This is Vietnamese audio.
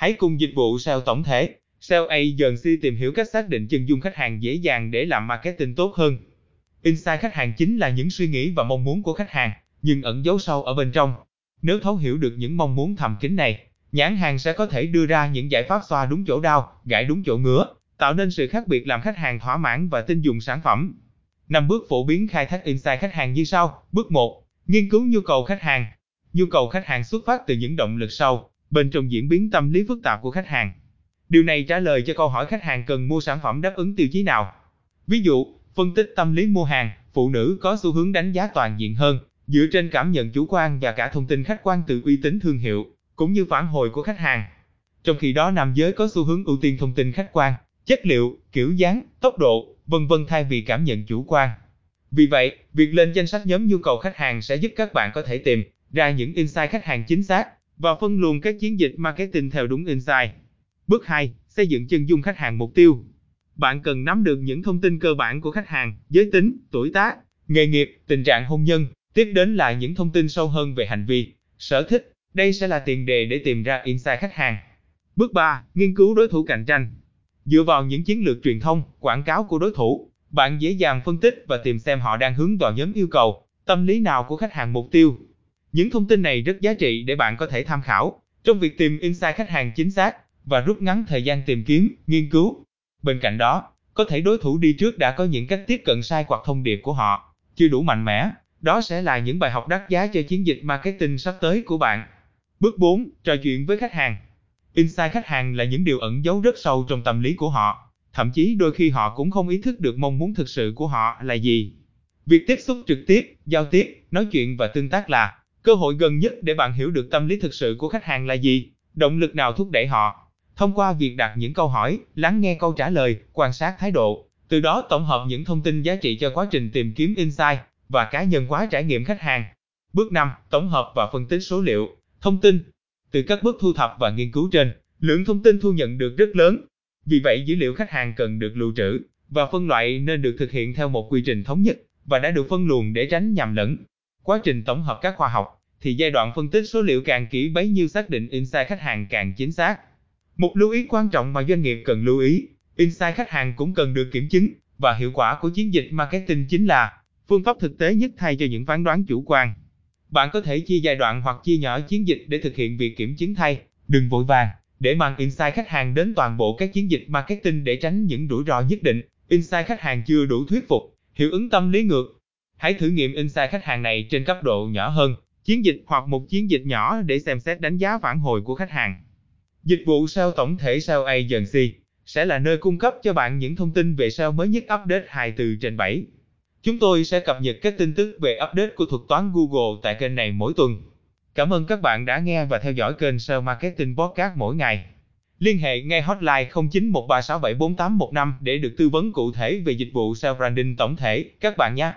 Hãy cùng dịch vụ SEO tổng thể, SEO Agency tìm hiểu cách xác định chân dung khách hàng dễ dàng để làm marketing tốt hơn. Insight khách hàng chính là những suy nghĩ và mong muốn của khách hàng, nhưng ẩn giấu sâu ở bên trong. Nếu thấu hiểu được những mong muốn thầm kín này, nhãn hàng sẽ có thể đưa ra những giải pháp xoa đúng chỗ đau, gãi đúng chỗ ngứa, tạo nên sự khác biệt làm khách hàng thỏa mãn và tin dùng sản phẩm. Năm bước phổ biến khai thác insight khách hàng như sau. Bước 1. Nghiên cứu nhu cầu khách hàng. Nhu cầu khách hàng xuất phát từ những động lực sau, bên trong diễn biến tâm lý phức tạp của khách hàng. Điều này trả lời cho câu hỏi khách hàng cần mua sản phẩm đáp ứng tiêu chí nào. Ví dụ, phân tích tâm lý mua hàng, phụ nữ có xu hướng đánh giá toàn diện hơn, dựa trên cảm nhận chủ quan và cả thông tin khách quan từ uy tín thương hiệu, cũng như phản hồi của khách hàng. Trong khi đó nam giới có xu hướng ưu tiên thông tin khách quan, chất liệu, kiểu dáng, tốc độ, vân vân thay vì cảm nhận chủ quan. Vì vậy, việc lên danh sách nhóm nhu cầu khách hàng sẽ giúp các bạn có thể tìm ra những insight khách hàng chính xác và phân luồng các chiến dịch marketing theo đúng insight. Bước 2. Xây dựng chân dung khách hàng mục tiêu. Bạn cần nắm được những thông tin cơ bản của khách hàng, giới tính, tuổi tác, nghề nghiệp, tình trạng hôn nhân. Tiếp đến là những thông tin sâu hơn về hành vi, sở thích. Đây sẽ là tiền đề để tìm ra insight khách hàng. Bước 3. Nghiên cứu đối thủ cạnh tranh. Dựa vào những chiến lược truyền thông, quảng cáo của đối thủ, bạn dễ dàng phân tích và tìm xem họ đang hướng vào nhóm yêu cầu, tâm lý nào của khách hàng mục tiêu. Những thông tin này rất giá trị để bạn có thể tham khảo trong việc tìm insight khách hàng chính xác và rút ngắn thời gian tìm kiếm, nghiên cứu. Bên cạnh đó, có thể đối thủ đi trước đã có những cách tiếp cận sai hoặc thông điệp của họ chưa đủ mạnh mẽ. Đó sẽ là những bài học đắt giá cho chiến dịch marketing sắp tới của bạn. Bước 4. Trò chuyện với khách hàng. Insight khách hàng là những điều ẩn giấu rất sâu trong tâm lý của họ. Thậm chí đôi khi họ cũng không ý thức được mong muốn thực sự của họ là gì. Việc tiếp xúc trực tiếp, giao tiếp, nói chuyện và tương tác là cơ hội gần nhất để bạn hiểu được tâm lý thực sự của khách hàng là gì, động lực nào thúc đẩy họ. Thông qua việc đặt những câu hỏi, lắng nghe câu trả lời, quan sát thái độ, từ đó tổng hợp những thông tin giá trị cho quá trình tìm kiếm insight và cá nhân hóa trải nghiệm khách hàng. Bước 5. Tổng hợp và phân tích số liệu, thông tin. Từ các bước thu thập và nghiên cứu trên, lượng thông tin thu nhận được rất lớn. Vì vậy dữ liệu khách hàng cần được lưu trữ và phân loại nên được thực hiện theo một quy trình thống nhất và đã được phân luồng để tránh nhầm lẫn. Quá trình tổng hợp các khoa học thì giai đoạn phân tích số liệu càng kỹ bấy nhiêu xác định insight khách hàng càng chính xác. Một lưu ý quan trọng mà doanh nghiệp cần lưu ý, insight khách hàng cũng cần được kiểm chứng và hiệu quả của chiến dịch marketing chính là phương pháp thực tế nhất thay cho những phán đoán chủ quan. Bạn có thể chia giai đoạn hoặc chia nhỏ chiến dịch để thực hiện việc kiểm chứng thay, đừng vội vàng để mang insight khách hàng đến toàn bộ các chiến dịch marketing để tránh những rủi ro nhất định. Insight khách hàng chưa đủ thuyết phục, hiệu ứng tâm lý ngược. Hãy thử nghiệm insight khách hàng này trên cấp độ nhỏ hơn, chiến dịch hoặc một chiến dịch nhỏ để xem xét đánh giá phản hồi của khách hàng. Dịch vụ SEO tổng thể SEO Agency sẽ là nơi cung cấp cho bạn những thông tin về SEO mới nhất update 24 trên 7. Chúng tôi sẽ cập nhật các tin tức về update của thuật toán Google tại kênh này mỗi tuần. Cảm ơn các bạn đã nghe và theo dõi kênh SEO Marketing Podcast mỗi ngày. Liên hệ ngay hotline 0913674815 để được tư vấn cụ thể về dịch vụ SEO Branding tổng thể các bạn nhé.